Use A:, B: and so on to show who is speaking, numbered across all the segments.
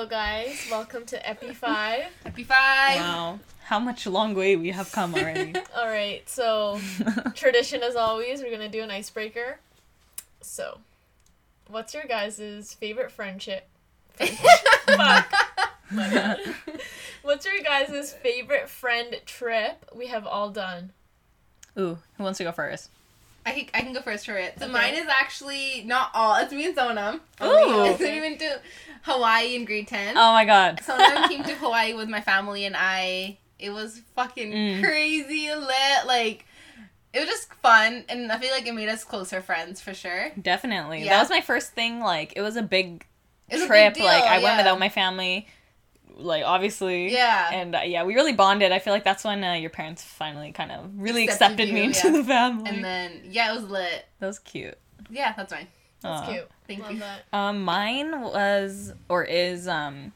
A: Hello, guys. Welcome to Epi 5.
B: Happy five.
C: Wow. How much long way we have come already.
A: All right, so tradition as always, we're going to do an icebreaker. So, what's your guys' favorite friendship? Fuck. What's your guys' favorite friend trip we have all done?
C: Ooh, who wants to go first?
B: I can, I can go first for it. So
A: Okay.
B: mine is actually not all. It's me and Sonam.
C: Oh,
B: So we went to Hawaii in grade 10.
C: Oh my god.
B: Sonam came to Hawaii with my family and I. It was fucking
C: Mm.
B: crazy lit. Like, it was just fun. And I feel like it made us closer friends for sure.
C: Definitely.
B: Yeah.
C: That was my first thing. Like, it was a big
B: was a big
C: trip.
B: deal,
C: like, I
B: yeah.
C: went without my family. Like, obviously.
B: Yeah.
C: And uh, yeah, we really bonded. I feel like that's when uh, your parents finally kind of really
B: Accepted
C: accepted, me into
B: yeah.
C: the family.
B: And then, yeah, it was lit.
C: that was cute.
B: Yeah, that's mine.
A: That's
C: Aw.
A: cute.
B: Thank
A: Love
B: you.
A: that.
C: Um, mine was or is um.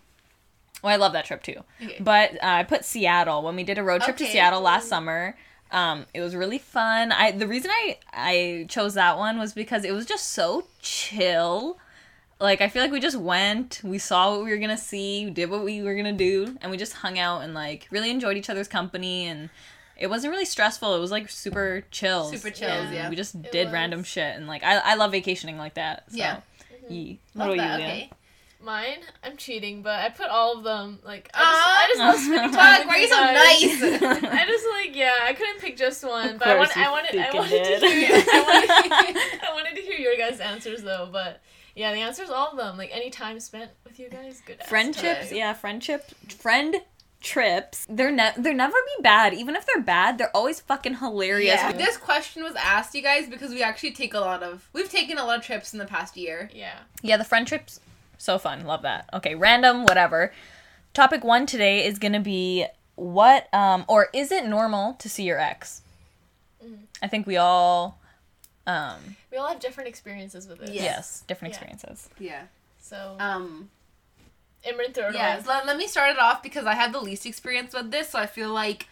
C: Well, I love that trip too.
B: Okay.
C: But uh, I put Seattle when we did a road trip to Seattle last summer. Um, it was really fun. I the reason I I chose that one was because it was just so chill. Like I feel like we just went, we saw what we were gonna see, did what we were gonna do, and we just hung out and like really enjoyed each other's company and. It wasn't really stressful. It was like super chill.
B: Super chill. yeah.
C: We just
A: It
C: did
A: was.
C: random shit and like I I love vacationing like that. So.
B: Yeah. Mm-hmm.
C: Ye.
B: Love
C: What about
B: that.
C: you,
B: Okay.
A: Mine, I'm cheating, but I put all of them. Like, I
B: Aw.
A: just, I just love spending time
B: why are
A: you
B: you so nice?
A: I just like yeah, I couldn't pick just one,
C: Of
A: but I, want,
C: course you
A: I wanted I wanted
C: did.
A: to hear I wanted, I wanted to hear your guys' answers though, but yeah, the answer is all of them. Like any time spent with you guys, good.
C: friendships
A: time.
C: yeah friendship friend trips they're ne- they're never be bad even if they're bad they're always fucking hilarious
B: Yeah. This question was asked you guys because we actually take a lot of we've taken a lot of trips in the past year.
A: Yeah.
C: yeah the friend trips so fun love that okay random whatever topic one today is gonna be what um or is it normal to see your ex
A: Mm.
C: i think we all um
A: We all have different experiences with it.
B: Yeah.
C: yes different
A: Yeah.
C: experiences
B: Yeah.
A: So
B: Um
A: Imran throw it
B: yeah,
A: away.
B: so let, let me start it off because I have the least experience with this, so I feel like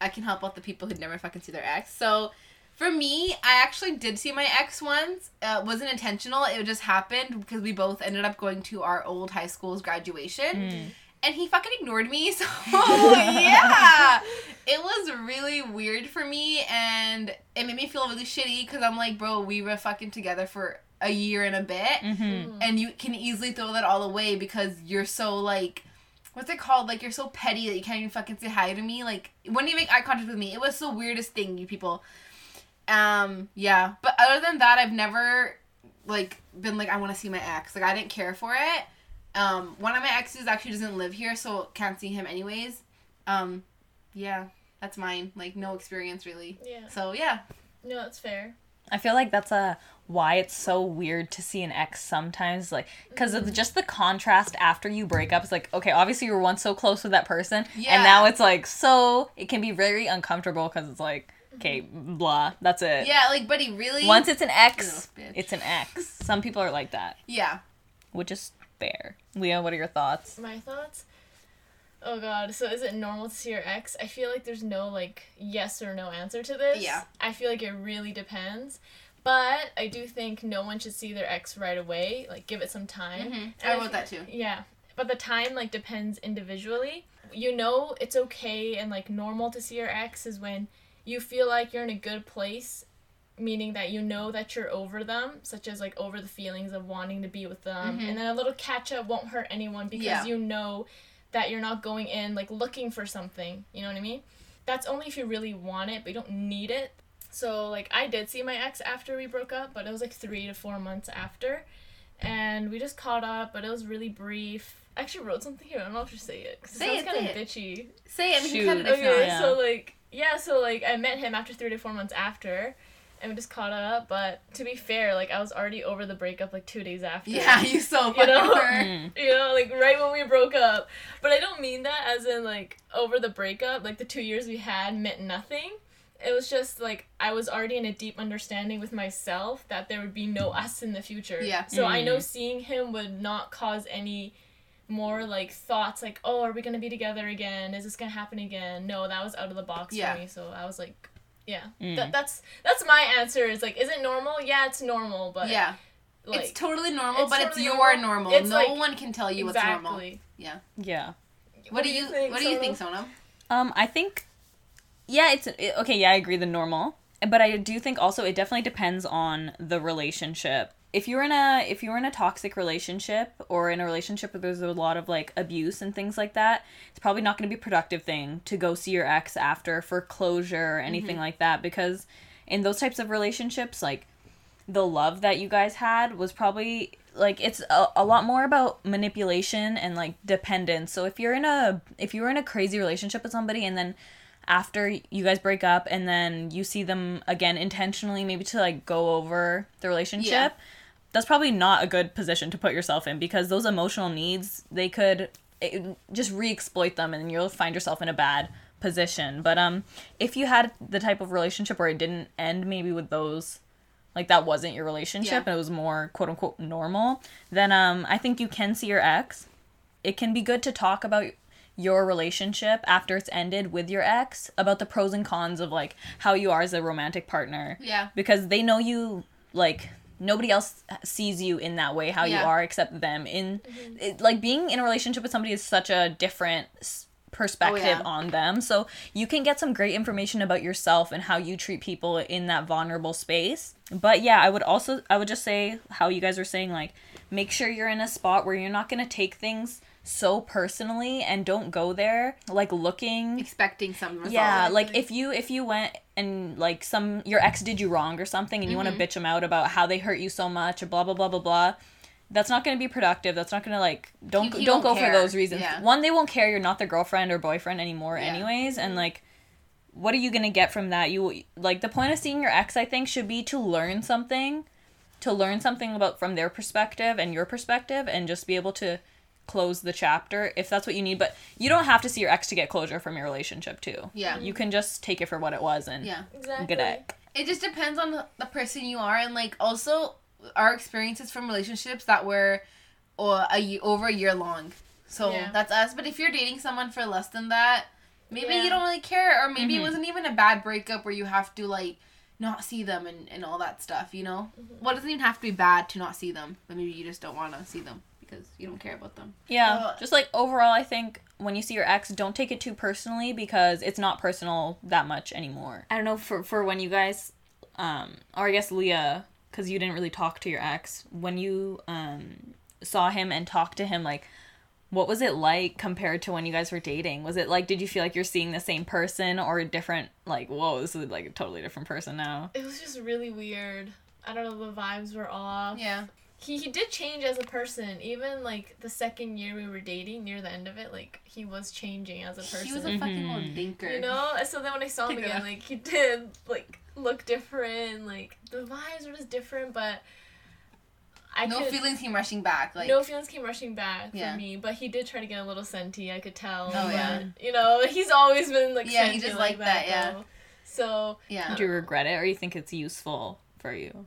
B: I can help out the people who never fucking see their ex. So for me, I actually did see my ex once. Uh, it wasn't intentional. It just happened because we both ended up going to our old high school's graduation.
C: Mm.
B: And he fucking ignored me. So yeah, it was really weird for me, and it made me feel really shitty because I'm like, bro, we were fucking together for a year and a bit,
C: Mhm.
A: Mm.
B: and you can easily throw that all away because you're so like. What's it called? Like you're so petty that you can't even fucking say hi to me. Like when you make eye contact with me, it was the weirdest thing, you people. Um, yeah. But other than that, I've never like been like I want to see my ex. Like I didn't care for it. Um, one of my exes actually doesn't live here, so can't see him anyways. Um, yeah, that's mine. Like no experience really.
A: Yeah.
B: So yeah,
A: No, that's fair.
C: I feel like that's a why it's so weird to see an ex sometimes, like because
B: Mm-hmm.
C: of just the contrast after you break up. It's like okay, obviously you were once so close with that person,
B: Yeah.
C: and now it's like so it can be very uncomfortable because it's like okay, blah, that's it.
B: yeah. Like, buddy, really?
C: Once it's an ex, it's an ex. Some people are like that,
B: yeah.
C: which is fair. Leah, what are your thoughts?
A: My thoughts? Oh god, so is it normal to see your ex? I feel like there's no like yes or no answer to this.
B: Yeah.
A: I feel like it really depends. But I do think no one should see their ex right away. Like give it some time.
B: hmm I
A: I
B: wrote that too.
A: Yeah. But the time like depends individually. You know it's okay and like normal to see your ex is when you feel like you're in a good place, meaning that you know that you're over them, such as like over the feelings of wanting to be with them.
B: Mhm.
A: And then a little catch up won't hurt anyone because
B: Yeah.
A: you know that you're not going in like looking for something. You know what I mean? That's only if you really want it, but you don't need it. So like I did see my ex after we broke up, but it was like three to four months after, and we just caught up, but it was really brief. I actually wrote something here. I don't know if I should say it it
B: Say
A: sounds
B: it,
A: kind of bitchy.
B: Say it.
C: Shoot.
B: it
A: Okay.
C: Yeah.
A: so like yeah, so like I met him after three to four months after, and we just caught up. But to be fair, like I was already over the breakup like two days after.
B: Yeah, you so
A: You know?
B: were.
C: Mm.
A: You know, like right when we broke up. But I don't mean that as in like over the breakup, like the two years we had meant nothing. It was just like I was already in a deep understanding with myself that there would be no us in the future.
B: Yeah.
A: So I know
C: Mm.
A: seeing him would not cause any more like thoughts like, oh, are we gonna be together again? Is this gonna happen again? No, that was out of the box
B: Yeah.
A: for me. So I was like, yeah,
C: Mm.
A: That that's that's my answer. Is like, is it normal? Yeah, it's normal, but
B: Yeah.
A: Like
B: it's totally normal,
A: it's
B: but
A: totally
B: it's your
A: normal.
B: normal.
A: It's
B: no
A: like-
B: one can tell you
A: exactly.
B: what's normal. Yeah.
C: Yeah.
B: What, do you, What do you think,
A: Sona?
B: Sonam?
C: Um, I think, yeah, it's it, okay. Yeah, I agree. The normal, but I do think also it definitely depends on the relationship. If you're in a if you're in a toxic relationship or in a relationship where there's a lot of like abuse and things like that, it's probably not going to be a productive thing to go see your ex after for closure or anything mm-hmm. like that because in those types of relationships, like the love that you guys had was probably like it's a, a lot more about manipulation and like dependence so if you're in a if you're in a crazy relationship with somebody and then after you guys break up and then you see them again intentionally maybe to like go over the relationship
B: Yeah.
C: That's probably not a good position to put yourself in because those emotional needs they could it, just re-exploit them and you'll find yourself in a bad position but um if you had the type of relationship where it didn't end maybe with those like that wasn't your relationship
B: Yeah.
C: and it was more quote unquote normal then um i think you can see your ex it can be good to talk about your relationship after it's ended with your ex about the pros and cons of like how you are as a romantic partner
B: Yeah.
C: because they know you like nobody else sees you in that way how
B: Yeah.
C: you are except them in mm-hmm. it, like being in a relationship with somebody is such a different perspective
B: Oh, yeah.
C: on them so you can get some great information about yourself and how you treat people in that vulnerable space but yeah i would also i would just say how you guys were saying like make sure you're in a spot where you're not going to take things so personally and don't go there like looking
B: Expecting some result.
C: yeah, like if you if you went and like some your ex did you wrong or something and you
B: Mm-hmm.
C: want to bitch them out about how they hurt you so much or blah blah blah blah blah, that's not going to be productive. That's not going to like don't
B: You- you
C: don't
B: don't
C: go
B: care.
C: for those reasons.
B: Yeah.
C: One, they won't care you're not their girlfriend or boyfriend anymore
B: Yeah.
C: anyways, and like what are you going to get from that? You like the point of seeing your ex I think should be to learn something, to learn something about from their perspective and your perspective and just be able to close the chapter if that's what you need but you don't have to see your ex to get closure from your relationship too
B: Yeah.
C: you can just take it for what it was and
B: Yeah.
A: Exactly.
C: good at
B: It just depends on the, the person you are, and like also our experiences from relationships that were or a over a year long. So
A: Yeah.
B: that's us. But if you're dating someone for less than that, maybe
A: Yeah.
B: you don't really care, or maybe
C: Mhm.
B: it wasn't even a bad breakup where you have to like not see them and, and all that stuff. You know, well, it doesn't even have to be bad to not see them, but maybe you just don't want to see them because you don't care about them.
C: yeah
B: Uh,
C: just like overall i think when you see your ex don't take it too personally because it's not personal that much anymore i don't know for for when you guys um or i guess leah because you didn't really talk to your ex when you um saw him and talked to him like what was it like compared to when you guys were dating was it like did you feel like you're seeing the same person or a different like whoa this is like a totally different person now
A: It was just really weird. I don't know, the vibes were off.
B: Yeah.
A: He he did change as a person. Even like the second year we were dating, near the end of it, like he was changing as a person.
B: He was a fucking
C: Mhm.
B: old dinker.
A: you know? So then when I saw him
B: Pick
A: again, like he did like look different. Like the vibes were just different, but I
B: no
A: could,
B: feelings came rushing back. Like
A: no feelings came rushing back
B: Yeah.
A: for me, but he did try to get a little senti. I could tell.
B: Oh,
A: but,
B: yeah.
A: You know, he's always been like
B: Yeah, he just
A: like
B: like that, yeah.
A: though. So
B: yeah.
C: do you regret it or you think it's useful for you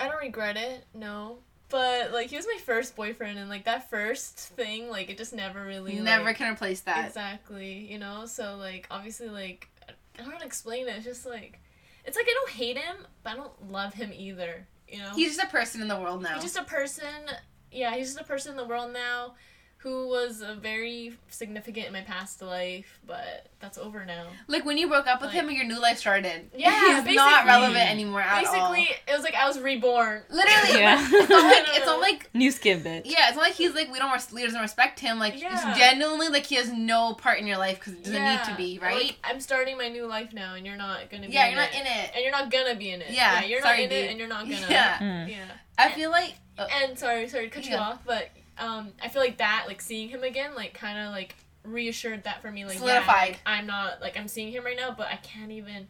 A: I don't regret it, no. But like he was my first boyfriend, and like that first thing, like it just never really
B: Never
A: like,
B: can replace that.
A: exactly, you know. So like obviously like I don't know how to explain it. It's just like it's like I don't hate him, but I don't love him either. You know,
B: He's just a person in the world now.
A: he's just a person. Yeah, he's just a person in the world now, who was uh, very significant in my past life, but that's over now.
B: Like when you broke up with
A: Like-
B: him and your new life started.
A: Yeah,
B: he's not relevant anymore at all.
A: Basically, it was like I was reborn.
B: literally,
C: Yeah.
B: it's not like it's not like
C: new skin bitch
B: yeah, it's not like he's like we don't res- Leah doesn't respect him. Like
A: Yeah.
B: it's genuinely like he has no part in your life because it doesn't need to be right.
A: like, I'm starting my new life now, and you're not gonna be.
B: yeah,
A: in
B: you're not
A: it.
B: in it.
A: and you're not gonna be in it.
B: Yeah,
A: you're
B: sorry,
A: not in
B: dude.
A: it, and you're not gonna.
B: Yeah,
C: Mm.
A: yeah.
B: I feel like uh,
A: And sorry, sorry to cut you
B: Yeah.
A: off, but um, I feel like that, like seeing him again, like kind of like reassured that for me, like yeah,
B: Solidified.
A: like, I'm not like I'm seeing him right now, but I can't even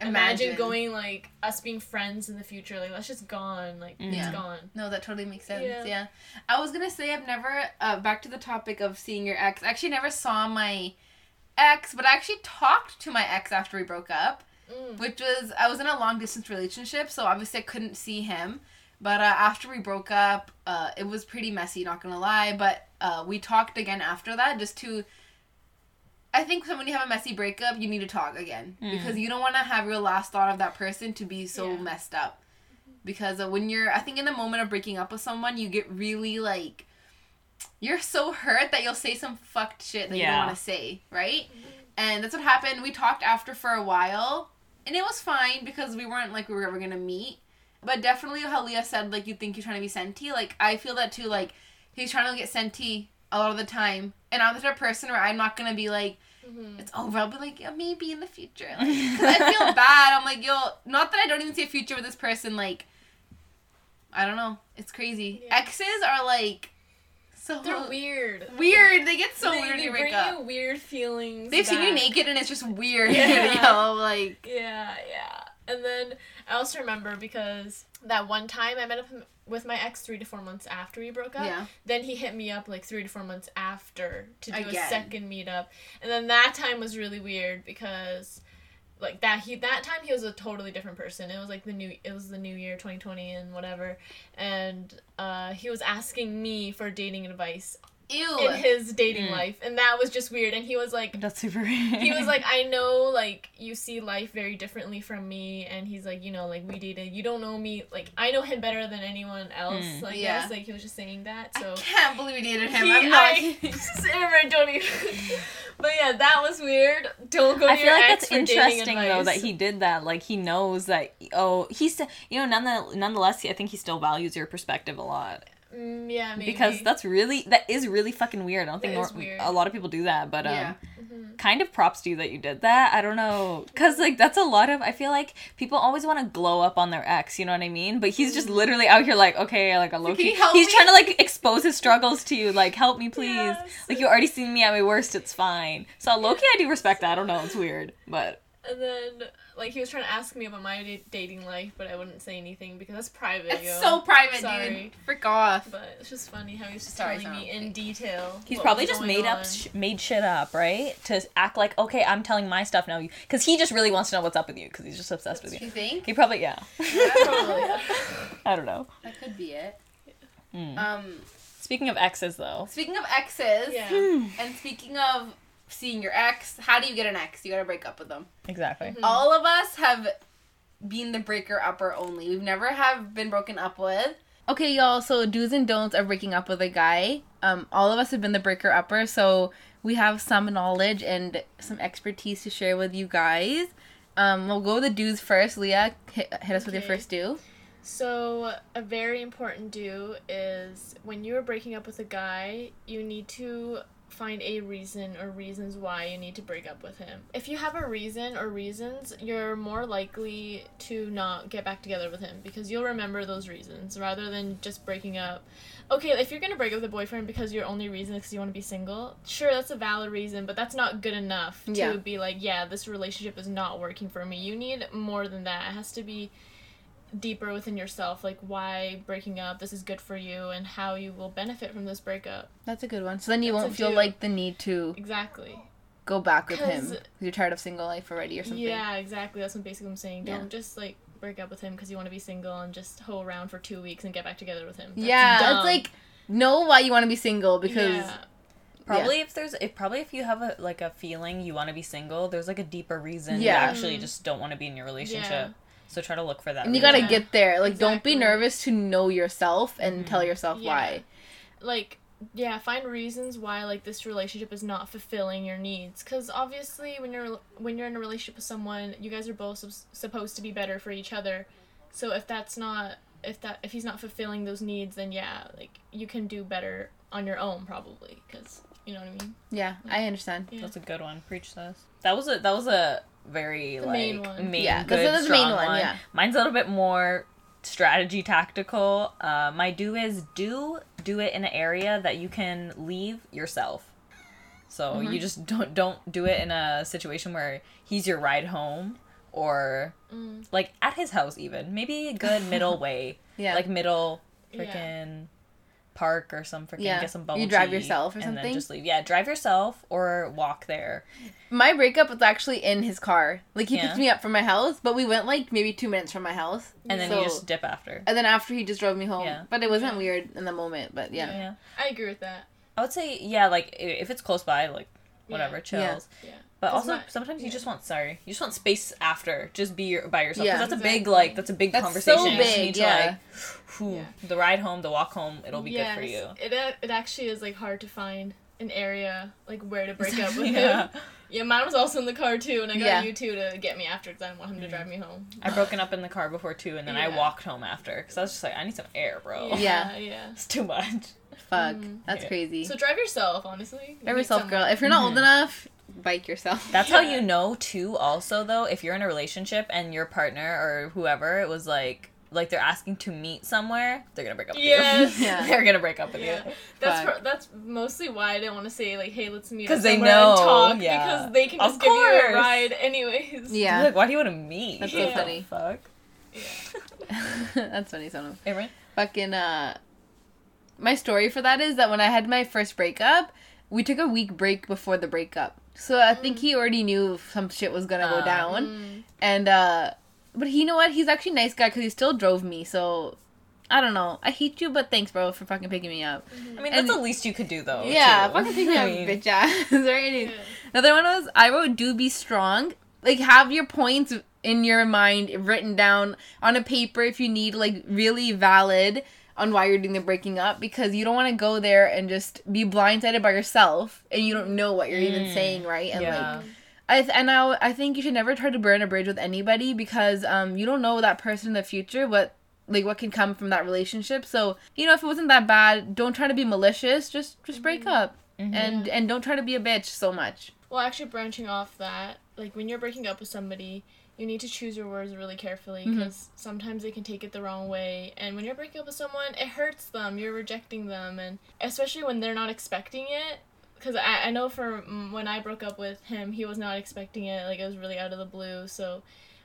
A: imagine,
B: imagine
A: going like us being friends in the future. Like that's just gone. Like
C: Mhm.
A: it's
B: Yeah.
A: gone.
B: No, that totally makes sense. Yeah.
A: Yeah.
B: I was gonna say I've never uh, back to the topic of seeing your ex. I actually never saw my ex, but I actually talked to my ex after we broke up.
A: Mm.
B: which was I was in a long distance relationship, so obviously I couldn't see him. But uh, after we broke up, uh, it was pretty messy, not gonna lie. But uh, we talked again after that, just to. I think when you have a messy breakup, you need to talk again
C: Mm.
B: because you don't want to have your last thought of that person to be so
A: Yeah.
B: messed up. because when you're I think in the moment of breaking up with someone, you get really like you're so hurt that you'll say some fucked shit that you don't want to say, right? And that's what happened. We talked after for a while, and it was fine because we weren't like we were ever gonna meet. But definitely, how Leah said, like you think you're trying to be senti. Like I feel that too. Like he's trying to get senti a lot of the time, and I'm the type of person where I'm not gonna be like
A: Mhm.
B: it's over. I'll be like, yeah, maybe in the future. Like, 'cause I feel bad. I'm like, yo, not that I don't even see a future with this person. Like, I don't know. It's crazy.
A: Yeah.
B: Exes are like so
A: They're weird.
B: weird. They get so
A: they,
B: weird
A: they
B: you
A: bring
B: break up.
A: you weird feelings.
B: They've seen you naked and it's just weird.
A: Yeah.
B: yo, like
A: Yeah, yeah. And then I also remember because that one time I met up with my ex three to four months after we broke up.
B: yeah.
A: Then he hit me up like three to four months after to do
B: Again.
A: a second meetup. And then that time was really weird because like that he that time he was a totally different person. It was like the new it was the new year 2020 and whatever. And uh he was asking me for dating advice
B: Ew.
A: in his dating
C: Mm.
A: life. And that was just weird. And he was like
C: That's super.
A: he was like, I know, like, you see life very differently from me. And he's like, you know, like, we dated. You don't know me. Like, I know him better than anyone else.
C: Mm.
A: Like,
B: Yeah.
A: like, he was just saying that. So.
B: I can't believe we dated him.
A: He-
B: I'm not.
A: I, Sarah, don't even. but yeah, that was weird. Don't go to
C: I feel
A: your
C: like
A: ex
C: that's interesting though
A: advice.
C: that he did that. Like he knows that. Oh, he's you know none nonetheless. I think he still values your perspective a lot
A: Mm, yeah, maybe.
C: because that's really that is really fucking weird. I don't think
A: That is
C: nor- a lot of people do that, but um,
B: Yeah.
A: Mhm.
C: kind of props to you that you did that. I don't know, cause like that's a lot of. I feel like people always want to glow up on their ex. You know what I mean? But he's just literally out here like, okay, like a low
B: Mm-hmm.
C: Key. He's
B: me?
C: trying to like expose his struggles to you. Like, help me, please.
A: Yes.
C: Like you already seen me at my worst. It's fine. So low key, I do respect that. I don't know. It's weird, but.
A: And then, like, he was trying to ask me about my da- dating life, but I wouldn't say anything because that's private.
B: It's
A: yo.
B: so private,
A: Sorry.
B: dude. Frick off.
A: But it's just funny how he's just
B: Sorry,
A: telling me in detail.
C: He's probably just
A: going
C: made up, sh- made shit up, right? To act like, okay, I'm telling my stuff now, because he just really wants to know what's up with you, because he's just obsessed with
B: You
C: you.
B: think?
C: He probably, yeah.
A: Probably, yeah.
C: I don't know.
B: That could be it.
C: Mm.
B: Um,
C: Speaking of exes, though,
B: speaking of exes,
A: Yeah.
B: and speaking of seeing your ex, how do you get an ex? You gotta break up with them.
C: exactly.
A: Mhm.
B: All of us have been the breaker upper only. We've never have been broken up with. Okay, y'all. So do's and don'ts of breaking up with a guy. Um, all of us have been the breaker upper, so we have some knowledge and some expertise to share with you guys. Um, we'll go with the do's first. Leah, hit, hit us with your first do.
A: So, a very important do is when you are breaking up with a guy, you need to find a reason or reasons why you need to break up with him. If you have a reason or reasons, you're more likely to not get back together with him because you'll remember those reasons rather than just breaking up. Okay, if you're gonna break up with a boyfriend because your only reason is because you want to be single, sure, that's a valid reason, but that's not good enough to
B: Yeah.
A: be like, yeah, this relationship is not working for me. You need more than that. It has to be deeper within yourself, like why breaking up, this is good for you, and how you will benefit from this breakup.
B: That's a good one. So then you
A: That's
B: won't feel
A: do.
B: like the need to
A: Exactly.
B: go back with him. you're tired of single life already or something.
A: Yeah, exactly. That's what basically I'm saying.
B: Yeah.
A: Don't just like break up with him because you want to be single and just hoe around for two weeks and get back together with him. That's
B: yeah,
A: dumb.
B: it's like know why you want to be single because
A: yeah.
C: Probably if there's, if probably if you have a like a feeling you want to be single, there's like a deeper reason
B: Yeah.
C: you actually
A: Mhm.
C: just don't want to be in your relationship. So try to look for that.
B: and you gotta
A: Yeah.
B: get there. Like, don't be nervous to know yourself and
C: Mhm.
B: tell yourself
A: Yeah.
B: why.
A: like yeah find reasons why like this relationship is not fulfilling your needs because obviously when you're when you're in a relationship with someone you guys are both sup- supposed to be better for each other so if that's not if that if he's not fulfilling those needs then yeah like you can do better on your own probably because you know what i mean
B: Yeah, I understand.
A: yeah.
C: That's a good one. Preach this. That was a that was a very
A: The
C: like
A: main one.
C: main
B: Yeah,
C: good
B: this is the main
C: strong
B: one, yeah.
C: Mine's a little bit more strategy tactical. Uh, my do is do do it in an area that you can leave yourself. So
B: Mm-hmm.
C: you just don't don't do it in a situation where he's your ride home or
A: Mm.
C: like at his house even. Maybe a good middle way.
B: Yeah.
C: Like middle
A: Yeah.
C: freaking park or some freaking
B: Yeah.
C: get some bubble
B: You drive
C: tea
B: yourself or
C: and
B: something?
C: then just leave. Yeah, drive yourself or walk there.
B: My breakup was actually in his car. Like he
C: Yeah.
B: picked me up from my house, but we went like maybe two minutes from my house,
C: And then
B: So-
C: you just dip after.
B: and then after he just drove me home.
C: Yeah.
B: But it wasn't
A: Yeah.
B: weird in the moment. But yeah,
C: Yeah.
A: i agree with that
C: I would say yeah, like if it's close by, like whatever,
A: Yeah.
C: chills.
A: Yeah.
C: But
A: 'Cause
C: also
A: my-
C: sometimes you just want sorry, you just want space after. Just be your, by yourself.
B: Yeah.
C: Because that's a big like that's a big
B: That's
C: conversation.
B: so
C: You just
B: big,
C: need to,
B: yeah.
C: like, whew,
A: Yeah.
C: the ride home, the walk home, it'll be good for you.
A: It it actually is like hard to find an area like where to break up with
C: yeah.
A: him. Yeah, mine was also in the car too, and I got
B: Yeah.
A: you two to get me after because I didn't want him to drive me home.
C: I've broken up in the car before too, and then I walked home after because I was just like, I need some air, bro.
A: Yeah,
B: Yeah.
A: yeah.
C: It's too much.
B: Fuck.
A: Mhm.
B: That's
C: Yeah.
B: crazy.
A: So drive yourself, honestly.
B: Drive yourself,
A: someone.
B: girl. If you're not old
C: Mhm.
B: enough, bike yourself.
C: That's how you know too. Also, though, if you're in a relationship and your partner or whoever it was like, like they're asking to meet somewhere, they're gonna break up with
A: Yes.
C: you.
B: Yeah.
C: they're gonna break up with
A: Yeah,
C: you.
A: that's
B: Fuck.
A: pro- that's mostly why I didn't want to say like, "Hey, let's meet."
C: 'Cause
A: up
C: they know,
A: and talk
C: yeah.
A: because they can just give you a ride anyways.
B: Yeah.
C: Like, why do you want to meet?
B: That's
A: so
C: What the
B: funny.
C: Fuck.
B: That's funny, Sonam.
C: Aaron?
B: Fucking uh my story for that is that when I had my first breakup, we took a week break before the breakup. So I think he already knew some shit was gonna go
C: Uh,
B: down.
A: Mm.
B: And uh but he you know what? He's actually a nice guy because he still drove me. So I don't know. I hate you, but thanks, bro, for fucking picking me up.
C: I mean,
B: And-
C: that's the least you could do, though.
B: yeah,
C: too.
B: fucking pick me up,
C: mean,
B: bitch ass. right?
A: Yeah.
B: Another one was I wrote do be strong. Like have your points in your mind written down on a paper if you need like really valid on why you're doing the breaking up because you don't want to go there and just be blindsided by yourself and you don't know what you're even
C: Mm.
B: saying right and
C: Yeah.
B: like I th- and I, I think you should never try to burn a bridge with anybody because um you don't know that person in the future what like what can come from that relationship so you know if it wasn't that bad don't try to be malicious just just break up
C: Mhm.
B: and and don't try to be a bitch so much
A: Well, actually, branching off that, like when you're breaking up with somebody, you need to choose your words really carefully because sometimes they can take it the wrong way. And when you're breaking up with someone, it hurts them. You're rejecting them, and especially when they're not expecting it. Because I, I know for mm, when I broke up with him, he was not expecting it. Like it was really out of the blue. So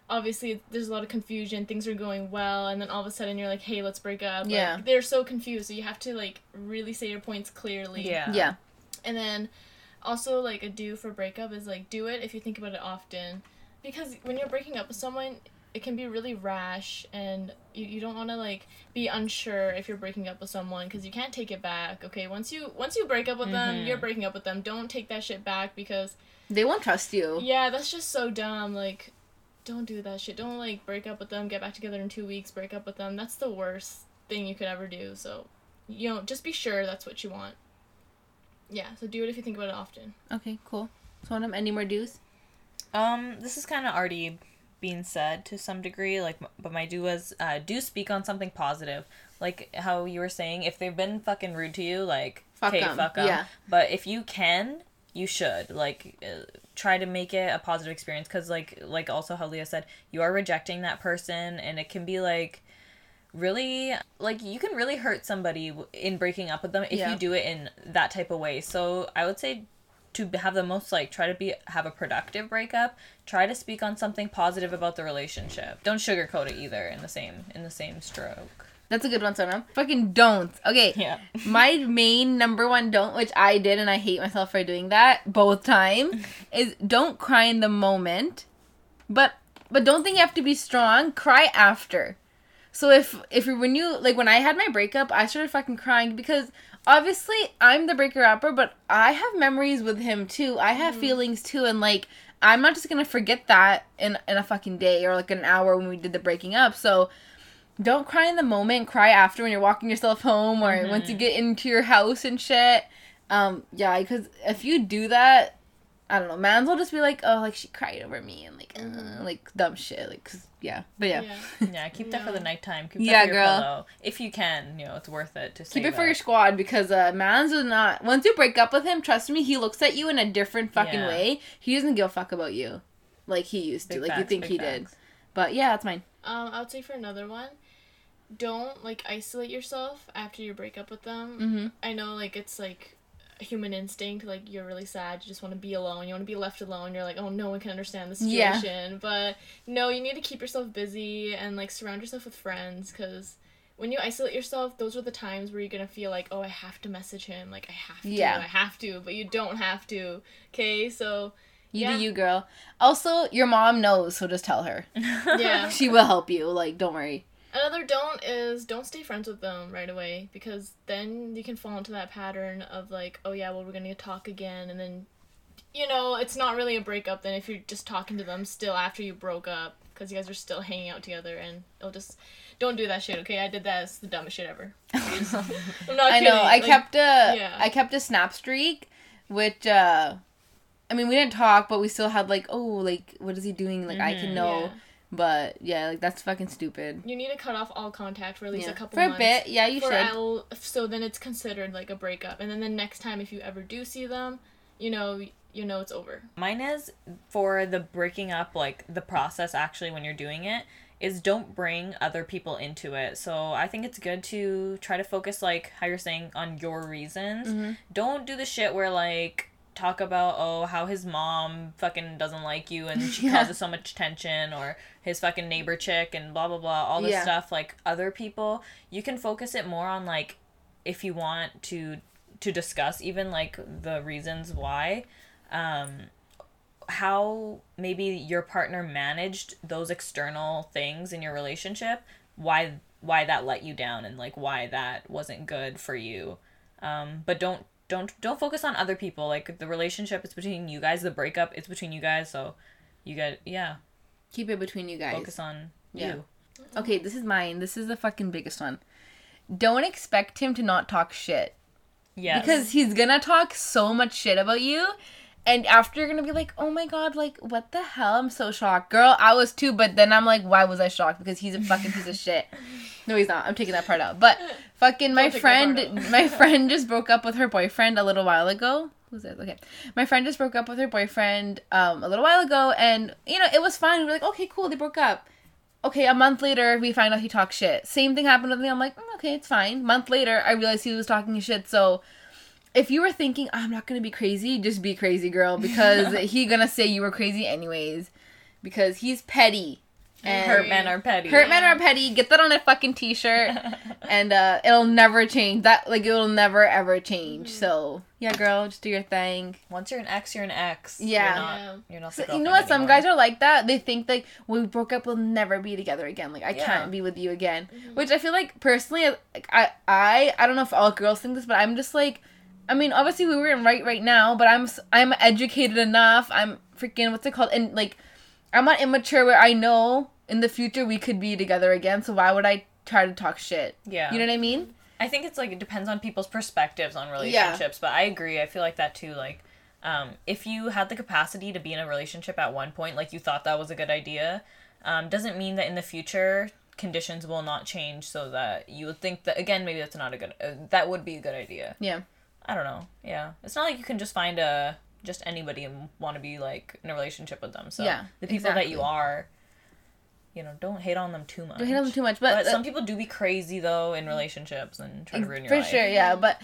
A: obviously there's a lot of confusion. Things are going well, and then all of a sudden you're like, "Hey, let's break up." Like,
B: Yeah.
A: they're so confused. So you have to like really say your points clearly.
C: Yeah.
B: yeah
A: And then also like a do for breakup is like do it if you think about it often. Because when you're breaking up with someone, it can be really rash and you, you don't want to like be unsure if you're breaking up with someone because you can't take it back. Okay, once you once you break up with them,
C: Mhm.
A: you're breaking up with them. Don't take that shit back because
B: they won't trust you
A: yeah, that's just so dumb. Like don't do that shit. Don't like break up with them, get back together in 2 weeks, break up with them. That's the worst thing you could ever do. So, you know, just be sure that's what you want. Yeah, so do it if you think about it often.
B: okay cool so any more dues
C: Um, this is kind of already being said to some degree. Like, but my do was uh, do speak on something positive. Like how you were saying, if they've been fucking rude to you, like
B: Fuck
C: okay,
B: 'em.
C: fuck them.
B: Yeah.
C: But if you can, you should like uh, try to make it a positive experience because, like, like also how Leah said, you are rejecting that person, and it can be like really like you can really hurt somebody in breaking up with them if
B: Yeah.
C: you do it in that type of way. So I would say to have the most like try to be have a productive breakup try to speak on something positive about the relationship. Don't sugarcoat it either in the same in the same stroke.
B: That's a good one Sonam. fucking don't okay.
C: Yeah.
B: My main number one don't which i did and i hate myself for doing that both time is don't cry in the moment but but don't think you have to be strong. Cry after. So if if when you like when i had my breakup i started fucking crying because obviously i'm the breaker upper but i have memories with him too. I have feelings too and like i'm not just gonna forget that in in a fucking day or like an hour when we did the breaking up. So don't cry in the moment. Cry after when you're walking yourself home or once you get into your house and shit. Um yeah because if you do that i don't know. Mans will just be like oh like she cried over me and like uh, like dumb shit like 'cause- yeah. But yeah,
C: yeah. Keep that for the
A: No.
C: nighttime. Keep
B: Yeah,
C: for your
B: girl.
C: pillow. If you can you know it's worth it to
B: keep it for your squad because uh mans is not once you break up with him trust me he looks at you in a different fucking
C: Yeah.
B: way. He doesn't give a fuck about you like he used to
C: Big
B: like you think
C: big
B: he did. but yeah that's mine.
A: Um, I would say for another one, don't like isolate yourself after you break up with them.
B: mm-hmm.
A: I know like it's like a human instinct, like you're really sad, you just want to be alone, you want to be left alone. You're like, oh, no one can understand the
B: Yeah.
A: situation. But no, you need to keep yourself busy and like surround yourself with friends because when you isolate yourself, those are the times where you're gonna feel like, oh, I have to message him, like I have to,
B: Yeah.
A: I have to, but you don't have to. Okay, so
B: you
A: Yeah.
B: do you girl also your mom knows so just tell her
A: yeah.
B: she will help you like don't worry
A: Another don't is don't stay friends with them right away because then you can fall into that pattern of like, oh yeah, well we're gonna talk again, and then you know, it's not really a breakup then if you're just talking to them still after you broke up because you guys are still hanging out together and it'll just don't do that shit. Okay, I did that. It's the dumbest shit ever. I'm not
B: I
A: kidding.
B: know. I
A: like,
B: kept a
A: yeah.
B: I kept a snap streak, which uh, I mean we didn't talk, but we still had like, oh, like what is he doing? Like I can
C: Mhm.
B: know,
A: Yeah.
B: But yeah, like that's fucking stupid.
A: You need to cut off all contact for at least
B: Yeah.
A: a couple
B: For a
A: months.
B: bit, yeah, you should.
A: al- so then it's considered like a breakup, and then the next time if you ever do see them, you know, you know it's over.
C: Mine is for the breaking up, like the process actually when you're doing it, is don't bring other people into it. So I think it's good to try to focus, like how you're saying, on your reasons.
B: Mhm.
C: Don't do the shit where, like, talk about, oh, how his mom fucking doesn't like you and she
B: Yeah.
C: causes so much tension, or his fucking neighbor chick and blah, blah, blah, all this
B: Yeah.
C: stuff. Like, other people, you can focus it more on, like, if you want to to discuss even like the reasons why um how maybe your partner managed those external things in your relationship why why that let you down and like why that wasn't good for you um but don't don't don't focus on other people like the relationship is between you guys the breakup is between you guys so you get yeah
B: Keep it between you guys.
C: focus on
B: Yeah.
C: you
B: Okay, this is mine. This is the fucking biggest one. Don't expect him to not talk shit.
C: Yeah.
B: Because he's gonna talk so much shit about you. And after you're gonna be like, oh my god, like, what the hell? I'm so shocked. Girl, I was too, but then I'm like, why was I shocked? Because he's a fucking piece of shit. No, he's not. I'm taking that part out. But fucking my friend my friend just broke up with her boyfriend a little while ago. Who's this? Okay. My friend just broke up with her boyfriend um a little while ago and you know, it was fine. We were like, okay, cool, they broke up. Okay, a month later, we find out he talked shit. Same thing happened with me. I'm like, mm, okay, it's fine. Month later, I realized he was talking shit. So, if you were thinking I'm not gonna be crazy, just be crazy, girl, because he gonna say you were crazy anyways, because he's petty. And
C: hurt men are petty
B: hurt men are petty. Get that on a fucking t-shirt, and uh, it'll never change. That like it'll never ever change. So yeah, girl, just do your thing.
C: once you're an ex you're an ex
B: Yeah.
C: you're not,
A: Yeah.
C: you're not
B: So, you know
C: girlfriend
B: what? Some
C: anymore.
B: guys are like that. They think like when we broke up, we'll never be together again. Like I
C: Yeah.
B: can't be with you again. Which I feel like personally, like, I I I don't know if all girls think this, but I'm just like, I mean, obviously we were in right right now, but I'm I'm educated enough. I'm freaking what's it called? And like, I'm not immature where I know in the future we could be together again. So why would I try to talk shit?
C: yeah
B: You know what I mean?
C: I think it's like it depends on people's perspectives on relationships, but I agree. I feel like that too. Like, um, if you had the capacity to be in a relationship at one point, like you thought that was a good idea, um, doesn't mean that in the future conditions will not change so that you would think that again maybe that's not a good uh, that would be a good idea.
B: Yeah.
C: I don't know. Yeah, it's not like you can just find a just anybody and want to be like in a relationship with them. So
B: Yeah,
C: the people that you are, you know, don't hate on them too much.
B: Don't hate on them too much, but,
C: But some people do be crazy though in relationships and try to ruin your
B: For
C: life.
B: sure, yeah. But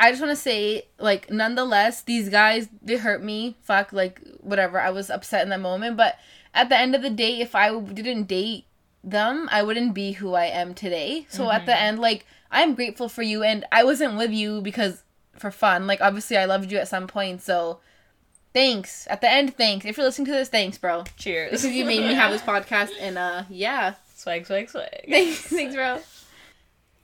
B: I just want to say, like, nonetheless, these guys they hurt me. Fuck, like, whatever. I was upset in that moment, but at the end of the day, if I didn't date them, I wouldn't be who I am today. So at the mm-hmm. end, like, I'm grateful for you, and I wasn't with you because for fun. Like, obviously, I loved you at some point, so. Thanks. At the end, thanks. If you're listening to this, thanks, bro.
C: Cheers.
B: Because you made me have this podcast, and uh, yeah.
C: swag, swag, swag.
B: Thanks, thanks, bro.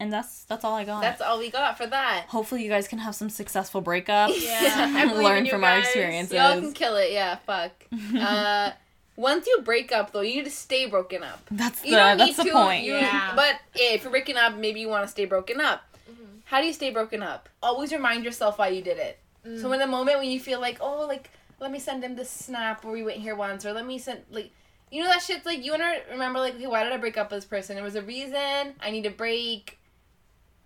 C: And that's that's all I got.
B: That's all we got for that.
C: Hopefully, you guys can have some successful breakups.
A: Yeah, I
C: learn
A: you
C: from our experiences.
B: Y'all can kill it, yeah, fuck. uh, once you break up, though, you need to stay broken up.
C: That's the
B: You don't
C: that's
B: need
C: the
B: to,
C: point.
B: you-
A: Yeah.
B: But if you're breaking up, maybe you want to stay broken up.
A: Mm-hmm.
B: How do you stay broken up? Always remind yourself why you did it.
A: Mm.
B: So in the moment when you feel like, oh, like, let me send him this snap where we went here once, or let me send, like, you know that shit's like, you want to remember, like, okay, why did I break up with this person? There was a reason, I need to break.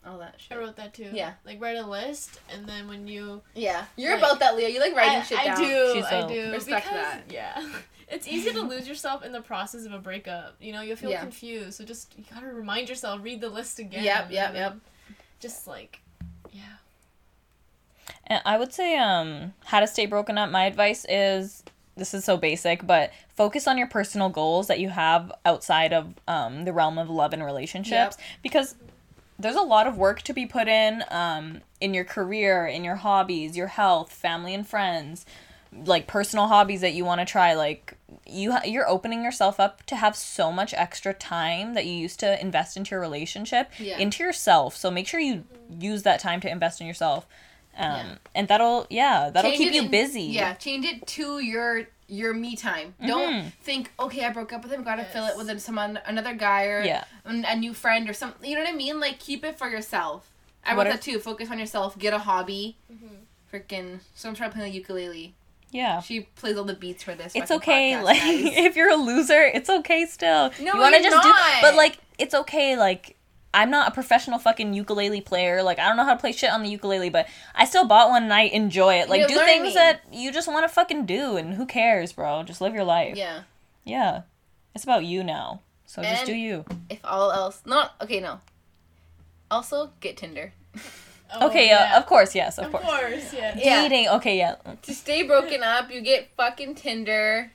B: All that shit.
A: I wrote that too.
B: Yeah.
A: Like write a list, and then when you
B: Yeah. You're
A: Like-
B: about that, Leah. You like writing
A: I,
B: shit
A: I
B: down.
A: do.
C: She's
A: I
C: a-
A: do.
B: Respect
A: because,
B: that.
A: Yeah. It's easy to lose yourself in the process of a breakup. You know, you'll feel
B: Yeah.
A: confused. So just you gotta remind yourself, read the list again.
B: Yep, yep, yep.
A: Just like, yeah.
C: And I would say um how to stay broken up. My advice is this is so basic, but focus on your personal goals that you have outside of um the realm of love and relationships because there's a lot of work to be put in um in your career, in your hobbies, your health, family and friends, like personal hobbies that you want to try like you ha- you're opening yourself up to have so much extra time that you used to invest into your relationship
B: Yeah.
C: into yourself. So make sure you use that time to invest in yourself Um,
B: Yeah.
C: and that'll yeah that'll
B: Change
C: keep you
B: in-
C: busy.
B: Yeah, change it to your your me time. Don't
C: Mhm.
B: think, okay, I broke up with him, gotta fill it with someone, another guy or
C: Yeah.
B: an- a new friend or something. You know what I mean? Like keep it for yourself. I
C: What
B: wrote
C: are-
B: that too. Focus on yourself. Get a hobby.
A: Mhm.
B: Freaking. So I'm trying to play the ukulele.
C: Yeah.
B: She plays all the beats for this.
C: It's okay,
B: podcast,
C: like
B: guys.
C: if you're a loser, it's okay still.
B: No,
C: you wanna
B: you're
C: just do
B: not.
C: but like it's okay, like I'm not a professional fucking ukulele player. Like I don't know how to play shit on the ukulele, but I still bought one and I enjoy it. Like
B: You're
C: do
B: learning.
C: things that you just want to fucking do and who cares, bro? Just live your life.
B: yeah.
C: Yeah. It's about you now. So just do you.
B: If all else, not okay. No. Also, get Tinder.
A: Oh,
C: okay,
A: yeah.
C: uh, of course, yes, of, course.
A: Of
C: course.
A: course, yeah.
B: Yeah.
C: Dating, okay, yeah.
B: To stay broken up, you get fucking Tinder,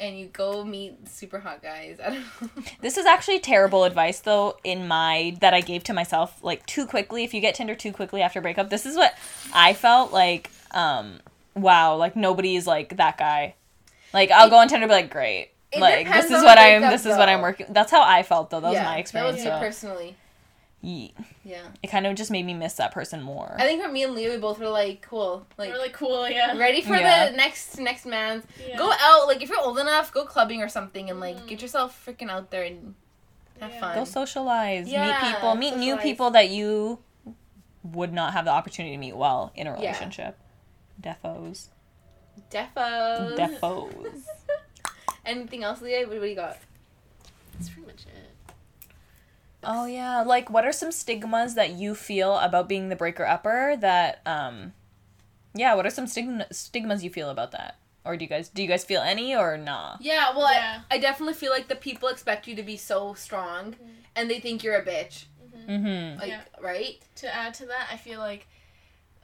B: and you go meet super hot guys. I don't know.
C: This is actually terrible advice though in my that I gave to myself like too quickly. If you get Tinder too quickly after breakup, this is what I felt like um wow, like nobody's like that guy. Like I'll go on Tinder and be like, great.
B: It
C: like this is what I'm this is what I'm working that's how I felt though. That was my experience.
B: That was
C: so
B: personally.
C: Ye-
B: Yeah.
C: it kind of just made me miss that person more.
B: I think for me and Leah, we both were like, cool, like,
A: We're like cool, yeah.
B: ready for
C: Yeah.
B: the next next man's.
A: Yeah.
B: Go out, like if you're old enough, go clubbing or something, and like
A: Mm.
B: get yourself freaking out there and have
A: Yeah.
B: fun.
C: Go socialize,
B: Yeah,
C: meet people, meet new people that you would not have the opportunity to meet while in a
B: Yeah.
C: relationship. Defos.
B: Defos.
C: Defos.
B: Anything else, Leah? What, what do you got?
A: That's pretty much it.
C: Oh yeah, like what are some stigmas that you feel about being the breaker upper that um yeah, what are some stigma stigmas you feel about that? Or do you guys do you guys feel any or nah?
B: Yeah, well,
A: Yeah.
B: I, I definitely feel like the people expect you to be so strong, and they think you're a bitch.
C: Mm-hmm.
B: Like,
A: Yeah.
B: right?
A: To add to that, I feel like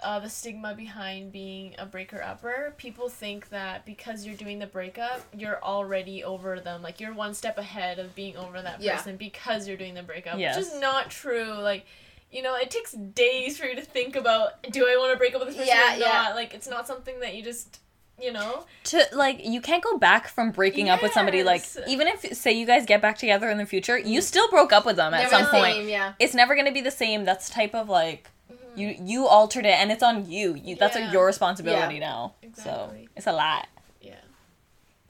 A: uh, the stigma behind being a breaker upper, people think that because you're doing the breakup, you're already over them. Like you're one step ahead of being over that
B: Yeah.
A: person because you're doing the breakup,
C: Yes.
A: which is not true. Like, you know, it takes days for you to think about do I want to break up with this person
B: Yeah,
A: or
B: yeah.
A: Like it's not something that you just, you know.
C: To like you can't go back from breaking up with somebody like even if say you guys get back together in the future, you still broke up with them at
B: Never
C: some
B: the
C: point.
B: same, yeah.
C: It's never going to be the same. That's type of like. You you altered it and it's on you. You that's
A: Yeah.
C: like your responsibility now. So, it's a lot.
A: Yeah.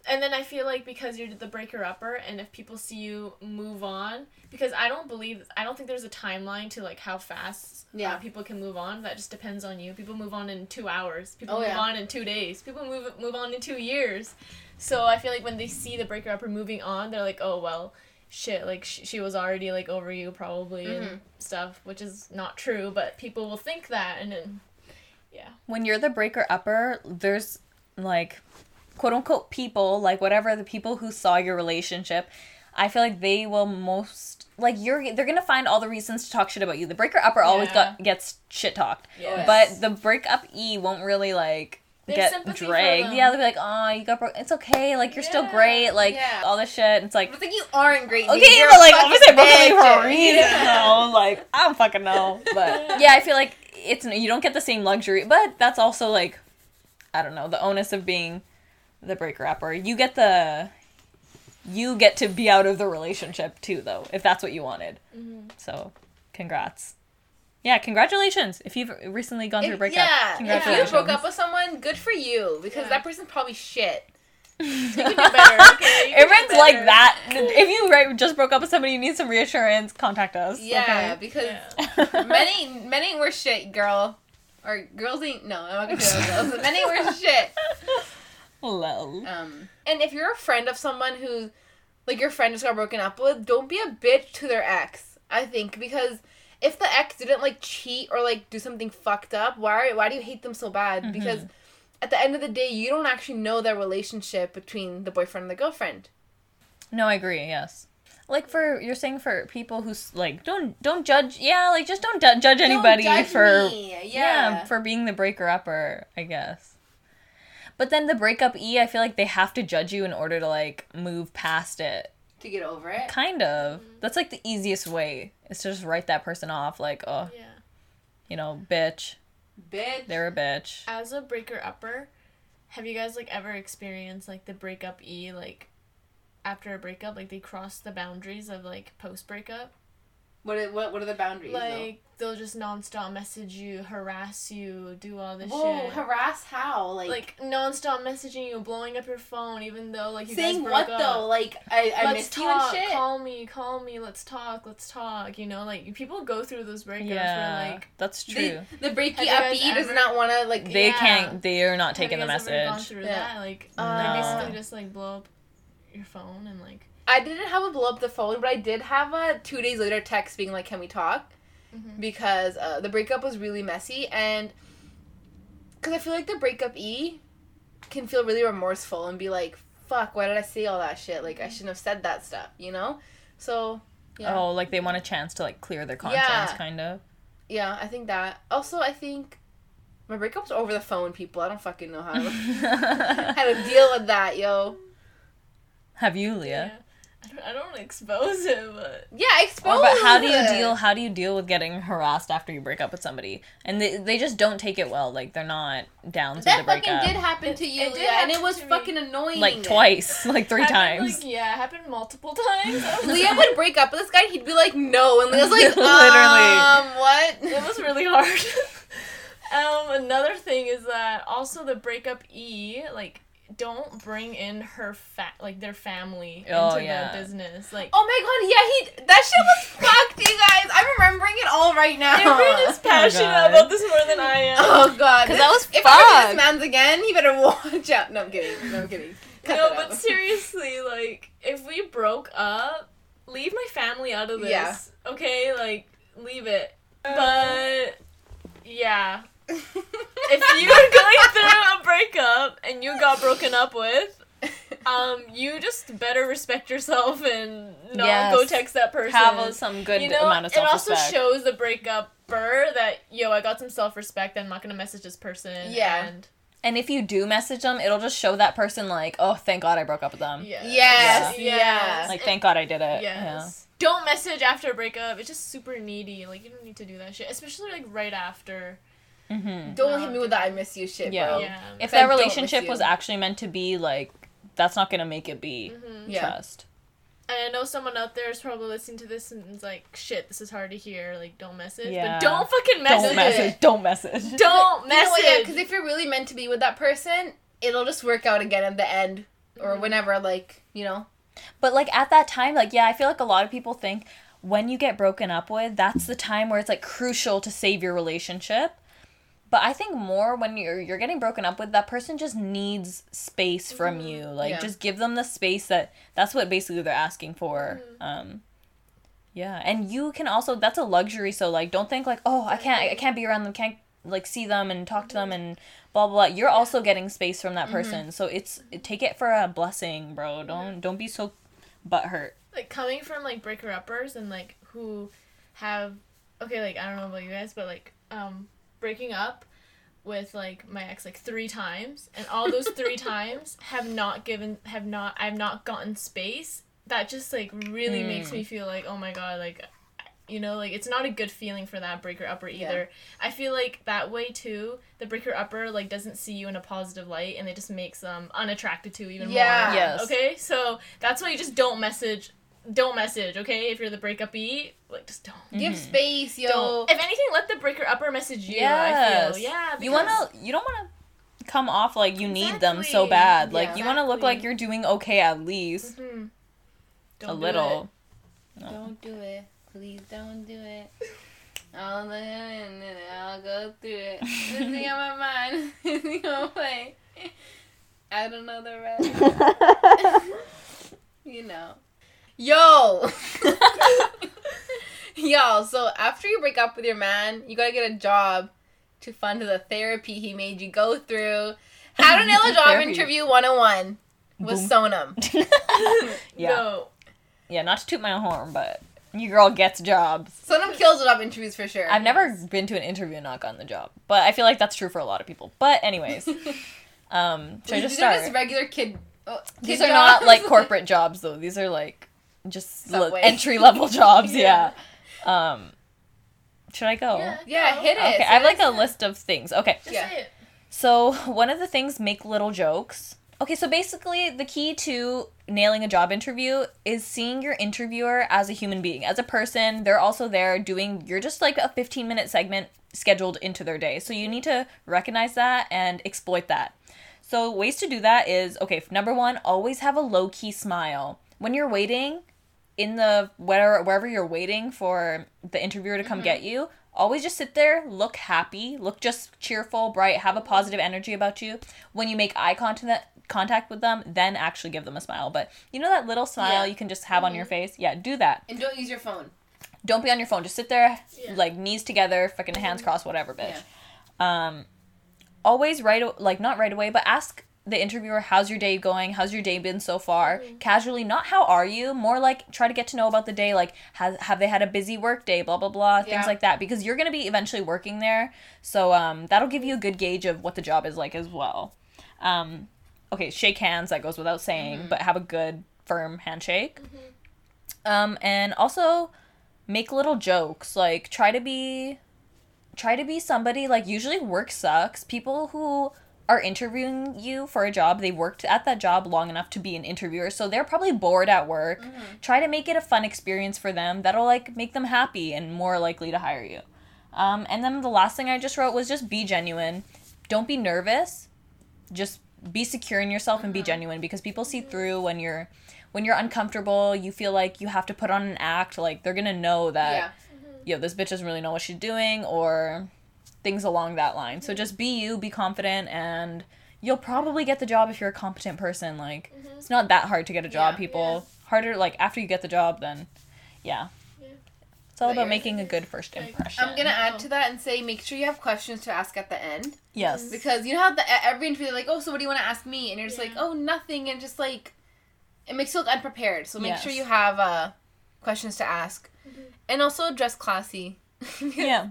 A: And then I feel like because you're the breaker upper, and if people see you move on, because I don't believe, I don't think there's a timeline to like how fast uh,
B: Yeah.
A: people can move on. That just depends on you. People move on in two hours. People
B: Oh,
A: move
B: yeah.
A: on in two days. People move move on in two years. So I feel like when they see the breaker upper moving on, they're like, oh well, shit, like sh- she was already like over you probably
B: Mhm.
A: and stuff, which is not true. But people will think that, and then yeah,
C: when you're the breaker upper, there's like quote unquote people, like whatever the people who saw your relationship, I feel like they will most like you're they're gonna find all the reasons to talk shit about you. The breaker upper always got gets shit talked.
A: Yes.
C: But the break up E won't really like
A: They
C: get dragged. Yeah, they'll be like, oh, you got broke. It's okay. Like you're still great. Like
B: Yeah.
C: all this shit. It's like
B: But think you aren't great. dude.
C: Okay,
B: You're
C: but like obviously I broke up with you for a reason.
B: Yeah.
C: though. Like I don't fucking know, but yeah, I feel like it's you don't get the same luxury, but that's also like I don't know the onus of being the breaker upper. You get the you get to be out of the relationship too, though, if that's what you wanted.
A: Mm-hmm.
C: So, congrats. Yeah, congratulations if you've recently gone through a breakup.
B: yeah, if
C: congratulations.
B: you broke up with someone, good for you because
A: Yeah.
B: that person's probably shit.
A: you can do better. Okay, you can do
C: Everyone's like that. If you right, just broke up with somebody, you need some reassurance. Contact us.
B: Yeah,
C: okay?
B: because
A: Yeah.
B: men ain't men ain't worth shit, girl. Or girls ain't no, I'm not gonna say girls. Men ain't worth shit.
C: Lol.
B: Um, and if you're a friend of someone who, like your friend just got broken up with, don't be a bitch to their ex. I think because if the ex didn't like cheat or like do something fucked up, why why do you hate them so bad? Mm-hmm. Because at the end of the day, you don't actually know their relationship between the boyfriend and the girlfriend.
C: No, I agree. Yes. Like for you're saying for people who's like don't don't judge. Yeah, like just don't ju- judge anybody
B: Don't judge
C: for
B: me.
C: yeah.
B: yeah.
C: for being the breaker upper. I guess. But then the breakup E, I feel like they have to judge you in order to like move past it.
B: to get over it.
C: Kind of. Mm-hmm. That's like the easiest way. Is to just write that person off. Like, oh,
A: Yeah.
C: you know, bitch.
B: Bitch.
C: They're a bitch.
A: As a breaker upper, have you guys like ever experienced like the breakup E like after a breakup, like they cross the boundaries of like post breakup?
B: What are, what what are the boundaries? though?
A: Like they'll just nonstop message you, harass you, do all this
B: Whoa,
A: shit.
B: harass how? Like,
A: like nonstop messaging you, blowing up your phone, even though like you
B: saying
A: guys broke
B: what
A: up.
B: though? Like I I
A: let's
B: missed
A: talk.
B: you and shit.
A: Call me, call me. Let's talk. Let's talk. You know, like people go through those breakups
C: yeah,
A: where like
C: that's true.
B: They, the breaky
A: Have
B: uppy does not want to like.
C: they
A: yeah.
C: can't. They are not
A: have
C: taking
A: you
C: the
A: guys ever gone
C: message.
A: through
B: Yeah.
A: that? Like
B: Uh,
A: they basically just like blow up your phone and like.
B: I didn't have a blow up the phone, but I did have a two days later text being like, "Can we talk?"
A: Mhm.
B: Because uh, the breakup was really messy, and because I feel like the breakup e can feel really remorseful and be like, "Fuck, why did I say all that shit? Like I shouldn't have said that stuff," you know. So yeah,
C: Oh, like they want a chance to like clear their conscience,
B: Yeah.
C: kind of.
B: yeah, I think that. Also, I think my breakup's over the phone. People, I don't fucking know how to, how to deal with that, yo.
C: Have you, Leah?
A: Yeah. I don't, I don't want to expose it, but
B: Yeah,
C: Or,
B: expose.
C: but how do you deal? How do you deal with getting harassed after you break up with somebody? And they, they just don't take it well. Like they're not down to
B: That
C: the
B: fucking
C: breakup.
B: did happen to you,
A: it did
B: Leah, and it was
A: to me.
B: fucking annoying.
C: like twice, like three
A: Happened,
C: times.
A: Like, yeah, it happened multiple times. I
B: Leah would break up with this guy, he'd be like, no, and Leah's like,
C: Literally.
B: um, what?
A: it was really hard. um, another thing is that also the breakup E like don't bring in her fat like their family
C: Oh,
A: into
C: yeah.
A: the business. Like
B: Oh my god, yeah, he that shit was fucked, you guys. I'm remembering it all right now.
A: Aaron is oh passionate
C: God.
A: about this more than I am.
B: Oh god,
C: because that was
B: If I
C: fucked.
B: this man's again, he better watch out. No, I'm kidding. No, I'm kidding. Cut
A: no, but
B: out.
A: seriously, like if we broke up, leave my family out of this.
B: Yeah.
A: Okay, like leave it. Uh, but yeah, if you're going through a breakup and you got broken up with, um, you just better respect yourself and not
C: Yes.
A: go text that person.
C: Have some good
A: you know,
C: amount of self respect.
A: it also shows the breakup breaker upper that yo, I got some self respect. I'm not gonna message this person.
B: Yeah.
A: And
C: And if you do message them, it'll just show that person like, oh, thank God I broke up with them.
A: yes,
B: Yes,
A: yes,
B: yes.
C: Like, thank God I did it.
A: Yes. Don't message after a breakup. It's just super needy. Like you don't need to do that shit, especially like right after.
C: Yeah. hmm
B: Don't
A: No,
B: hit me with that I miss you shit,
C: Yeah.
B: bro.
A: Yeah.
C: If that
B: don't
C: relationship was actually meant to be like, that's not gonna make it be
A: Mhm.
B: Yeah.
C: trust.
A: And I know someone out there is probably listening to this and is like, "Shit, this is hard to hear. Like, don't message."
C: Yeah.
A: But don't fucking message.
C: Don't
B: it.
C: message. Don't message.
A: Don't
B: You know what,
A: message.
B: yeah, because if you're really meant to be with that person, it'll just work out again at the end or
A: Mhm.
B: whenever, like, you know.
C: But like at that time, like yeah, I feel like a lot of people think when you get broken up with, that's the time where it's like crucial to save your relationship. But I think more when you're you're getting broken up with, that person just needs space from
A: Mhm.
C: you. Like
B: Yeah.
C: just give them the space that that's what basically they're asking for.
A: Mhm.
C: Um yeah, and you can also that's a luxury, so like don't think like, "Oh, I can't I can't be around them, can't like see them and talk to them and blah blah blah." You're also getting space from that person. So it's take it for a blessing, bro. Don't don't be so butthurt.
A: like coming from like breaker uppers and like who have okay like i don't know about you guys but like um breaking up with like my ex like three times and all those three times have not given have not i've not gotten space that just like really
C: Mm.
A: makes me feel like oh my god like you know like it's not a good feeling for that breaker upper
B: Yeah.
A: either i feel like that way too the breaker upper like doesn't see you in a positive light and it just makes them unattracted to you even
B: Yeah.
A: more
C: Yes.
A: okay so that's why you just don't message don't message okay if you're the breakup e like just don't
B: Give
C: Mhm.
B: space, yo.
A: don't if anything let the breaker upper message you i
C: Yes.
A: feel yeah
C: You wanna you don't want to come off like you need them so
A: Exactly.
C: bad. Like
B: Yeah.
C: you want to look like you're doing okay at least
A: Mhm. Don't
C: a
A: do
C: little. No.
B: Don't do it. Please don't do it. I'll let and then I'll go through it. This thing on my mind. This thing on my. I don't know the rest. you know. Yo! Y'all, so after you break up with your man, you gotta get a job to fund the therapy he made you go through. How to nail a job
C: Therapy.
B: interview 101 with
C: Boom.
B: Sonam.
C: yeah.
A: No.
C: Yeah, not to toot my own horn, but your girl gets jobs.
B: Sonam kills job interviews for sure.
C: I've never been to an interview and not gotten the job, but I feel like that's true for a lot of people. But anyways, um, should I just
B: These are
C: start?
B: just regular kid. Oh,
C: These
B: kid
C: are not like corporate jobs though. These are like just
B: Subway.
C: entry level jobs.
A: Yeah.
C: yeah. Um, should I go?
A: Yeah,
B: Yeah,
A: go.
B: hit it.
C: Okay, I have like a list of things. Okay,
A: Just
B: Yeah.
A: say it.
C: so one of the things make little jokes. Okay, so basically the key to nailing a job interview is seeing your interviewer as a human being, as a person. They're also there doing, you're just like a 15 minute segment scheduled into their day. So you need to recognize that and exploit that. So, ways to do that is okay, number one, always have a low key smile. When you're waiting in the where, wherever you're waiting for the interviewer to come mm-hmm. get you, always just sit there, look happy, look just cheerful, bright, have a mm-hmm. positive energy about you. When you make eye contact contact with them, then actually give them a smile. But you know that little smile
B: Yeah.
C: you can just have on your mm-hmm. face? Yeah, do that.
B: And don't use your phone.
C: Don't be on your phone. Just sit there,
A: Yeah.
C: like knees together, fucking hands crossed, whatever, bitch. Um, always right, like not right away, but ask the interviewer, "How's your day going? How's your day been so far?" Casually, not "How are you?" More like try to get to know about the day. Like, has have they had a busy work day? Blah blah blah, things like that. Because you're gonna be eventually working there, so um, that'll give you a good gauge of what the job is like as well. Um, okay, shake hands. That goes without saying, but have a good firm handshake. Um, and also make little jokes. Like try to be try to be somebody like usually work sucks. People who are interviewing you for a job, they worked at that job long enough to be an interviewer, so they're probably bored at work. Try to make it a fun experience for them. That'll like make them happy and more likely to hire you. Um, and then the last thing I just wrote was just be genuine. Don't be nervous. Just be secure in yourself and be genuine because people see through when you're when you're uncomfortable, you feel like you have to put on an act, like they're gonna know that
B: Yeah.
C: yo, this bitch doesn't really know what she's doing or things along that line. So just be you, be confident and you'll probably get the job if you're a competent person. Like mm-hmm. it's not that hard to get a job,
B: Yeah.
C: people. Harder like after you get the job then yeah.
A: Yeah.
C: It's all
B: But
C: about making a good first impression.
B: I'm gonna add to oh. that and say make sure you have questions to ask at the end
C: Yes. Mm-hmm.
B: because you know how the every interview they're like, oh, so what do you want to ask me? And you're just like, oh, nothing, and just like it makes you look unprepared. So make
C: Yes.
B: sure you have uh questions to ask, mm-hmm. and also dress classy.
C: Yeah.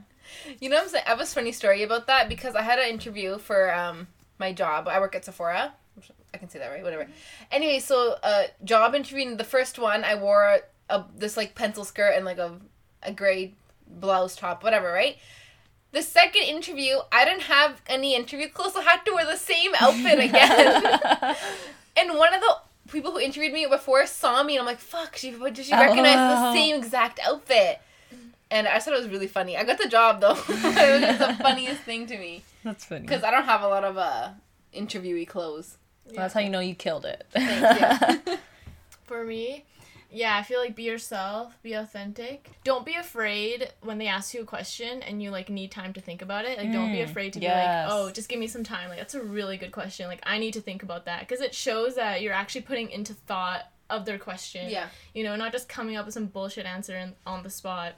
B: You know what I'm saying? I have a funny story about that because I had an interview for um my job. I work at Sephora. I can say that right, whatever. Anyway, so uh job interview. The first one, I wore a this like pencil skirt and like a a gray blouse top, whatever, right? The second interview, I didn't have any interview clothes, so I had to wear the same outfit again. and one of the people who interviewed me before saw me, and I'm like, "Fuck!" She did she recognize the
C: Oh.
B: same exact outfit? And I thought it was really funny. I got the job though. it was the funniest thing to me
C: That's funny.
B: because I don't have a lot of uh interviewee clothes.
C: That's how you know you killed it.
B: Thanks, yeah.
A: For me, yeah, I feel like be yourself, be authentic. Don't be afraid when they ask you a question and you like need time to think about it. Like don't be
C: Mm,
A: afraid to
C: yes.
A: be like, "Oh, just give me some time." Like that's a really good question. Like I need to think about that because it shows that you're actually putting into thought of their question.
B: yeah.
A: You know, not just coming up with some bullshit answer in, on the spot.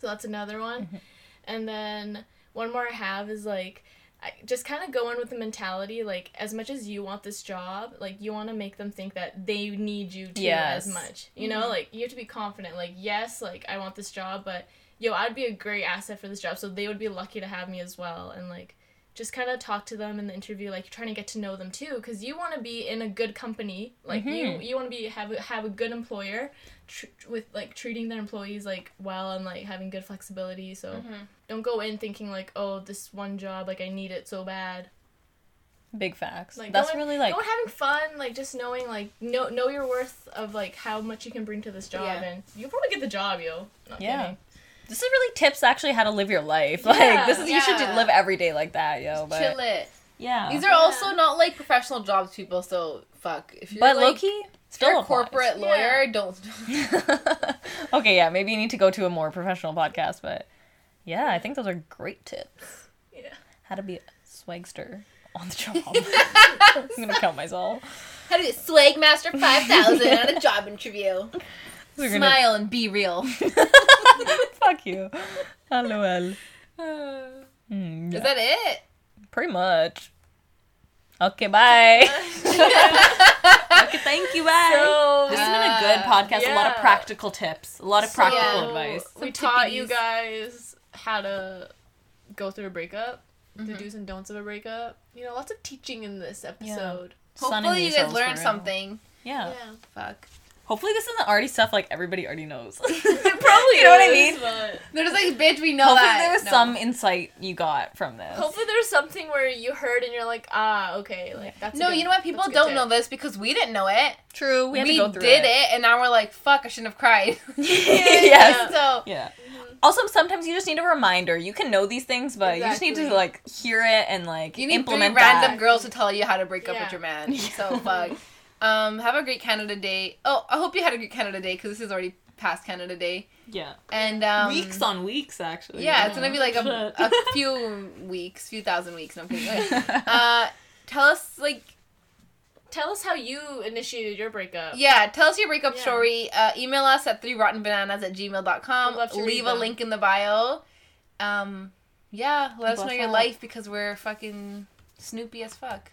A: So that's another one.
C: Mm-hmm.
A: And then one more I have is like I just kind of go in with the mentality like as much as you want this job, like you want to make them think that they need you too
C: Yes.
A: as much. You know, like you have to be confident. Like yes, like I want this job, but yo, I'd be a great asset for this job, so they would be lucky to have me as well. And like just kind of talk to them in the interview like you're trying to get to know them too because you want to be in a good company like you
C: Mhm.
A: you want to be have a, have a good employer tr- with like treating their employees like well and like having good flexibility so
B: Mhm.
A: don't go in thinking like oh this one job like i need it so bad
C: Big facts.
A: Like,
C: That's
A: going-
C: really like
A: go in having fun like just knowing like know know your worth of like how much you can bring to this job
B: Yeah.
A: and you'll probably get the job yo Not
C: Yeah.
A: kidding.
C: This is really tips actually how to live your life.
A: Yeah,
C: like this is you should live every day like that, yo. But
B: Chill it.
C: yeah.
B: These are
A: Yeah.
B: also not like professional jobs, people. So fuck. If you're
C: but
B: like,
C: low key still
B: you're a
C: applies.
B: corporate lawyer, don't.
C: okay, yeah, maybe you need to go to a more professional podcast, but yeah, I think those are great tips.
A: yeah
C: How to be a swagster on the job. I'm gonna count myself.
B: How to be a swag master five thousand on a job interview.
C: We're gonna
B: Smile and be real.
C: fuck you. LOL. Hmm,
B: Is
C: yeah,
B: that it?
C: pretty much. Okay, bye. okay, thank you, bye.
A: so
C: this has been a good
B: Uh,
C: podcast. A lot of practical tips. A lot of practical
B: Yeah.
C: advice.
A: we
B: Some
A: taught you guys how to go through a breakup the
B: Mhm.
A: do's and don'ts of a breakup you know lots of teaching in this episode
C: Sun and
B: Hopefully you guys learned something.
C: Yeah.
A: yeah
B: Fuck.
C: Hopefully, this isn't already stuff like everybody already knows.
A: Probably
C: you know what I mean.
A: but-
B: They're just like, bitch, we know
C: Hopefully,
B: that.
C: there was
B: No.
C: some insight you got from this.
A: Hopefully, there's something where you heard and you're like, ah, okay, like that's.
B: No,
A: good-
B: you know what? People
A: that's a good
B: don't
A: tip.
B: know this because we didn't know it.
C: True, we
B: We,
C: had to go through
B: did it. and now we're like, fuck, I shouldn't have cried.
C: yes.
B: So
C: Yeah. Also, sometimes you just need a reminder. You can know these things, but you just need to like hear it and like
B: you need three random
C: that.
B: girls to tell you how to break up with your man. So fuck. Um, have a great Canada Day. Oh, I hope you had a great Canada Day because this is already past Canada Day.
C: Yeah.
B: And um,
C: weeks on weeks, actually.
B: Yeah, it's gonna be like a, a few weeks, few thousand weeks. No, I'm kidding. Uh, tell us like
A: Tell us how you initiated your breakup.
B: Yeah, tell us your breakup
A: Yeah.
B: story. Uh, email us at three rotten bananas at gmail.com.
A: We'd love to read
B: Leave a
A: them.
B: link in the bio. Um, yeah, let us know your
C: up?
B: life because we're fucking snoopy as fuck.